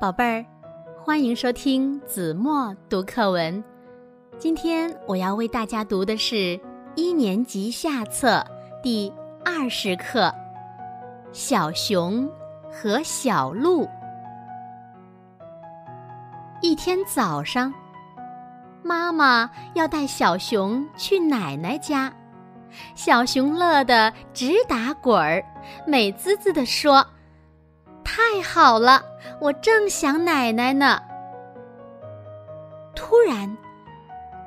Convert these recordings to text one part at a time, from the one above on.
宝贝儿，欢迎收听子墨读课文。今天我要为大家读的是一年级下册第二十课《小熊和小鹿》。一天早上，妈妈要带小熊去奶奶家，小熊乐得直打滚儿，美滋滋地说。太好了，我正想奶奶呢。突然，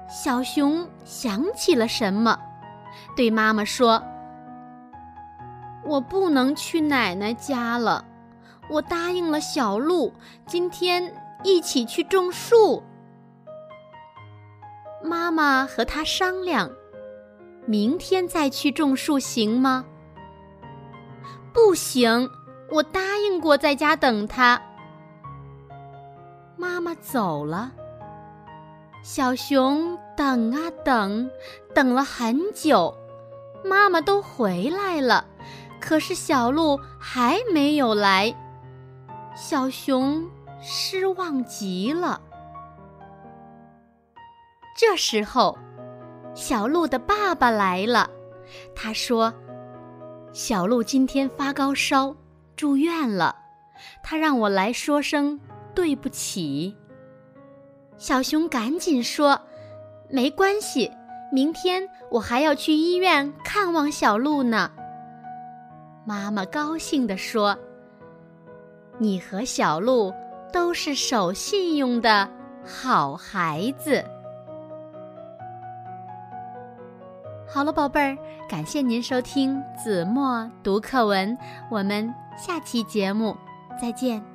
小熊想起了什么，对妈妈说：“我不能去奶奶家了，我答应了小鹿，今天一起去种树。”妈妈和他商量：“明天再去种树行吗？”不行。我答应过在家等他。妈妈走了，小熊等啊等，等了很久，妈妈都回来了，可是小鹿还没有来，小熊失望极了。这时候，小鹿的爸爸来了，他说：“小鹿今天发高烧。”住院了，他让我来说声对不起。小熊赶紧说：“没关系，明天我还要去医院看望小鹿呢。”妈妈高兴地说：“你和小鹿都是守信用的好孩子。”好了，宝贝儿，感谢您收听子墨读课文，我们下期节目再见。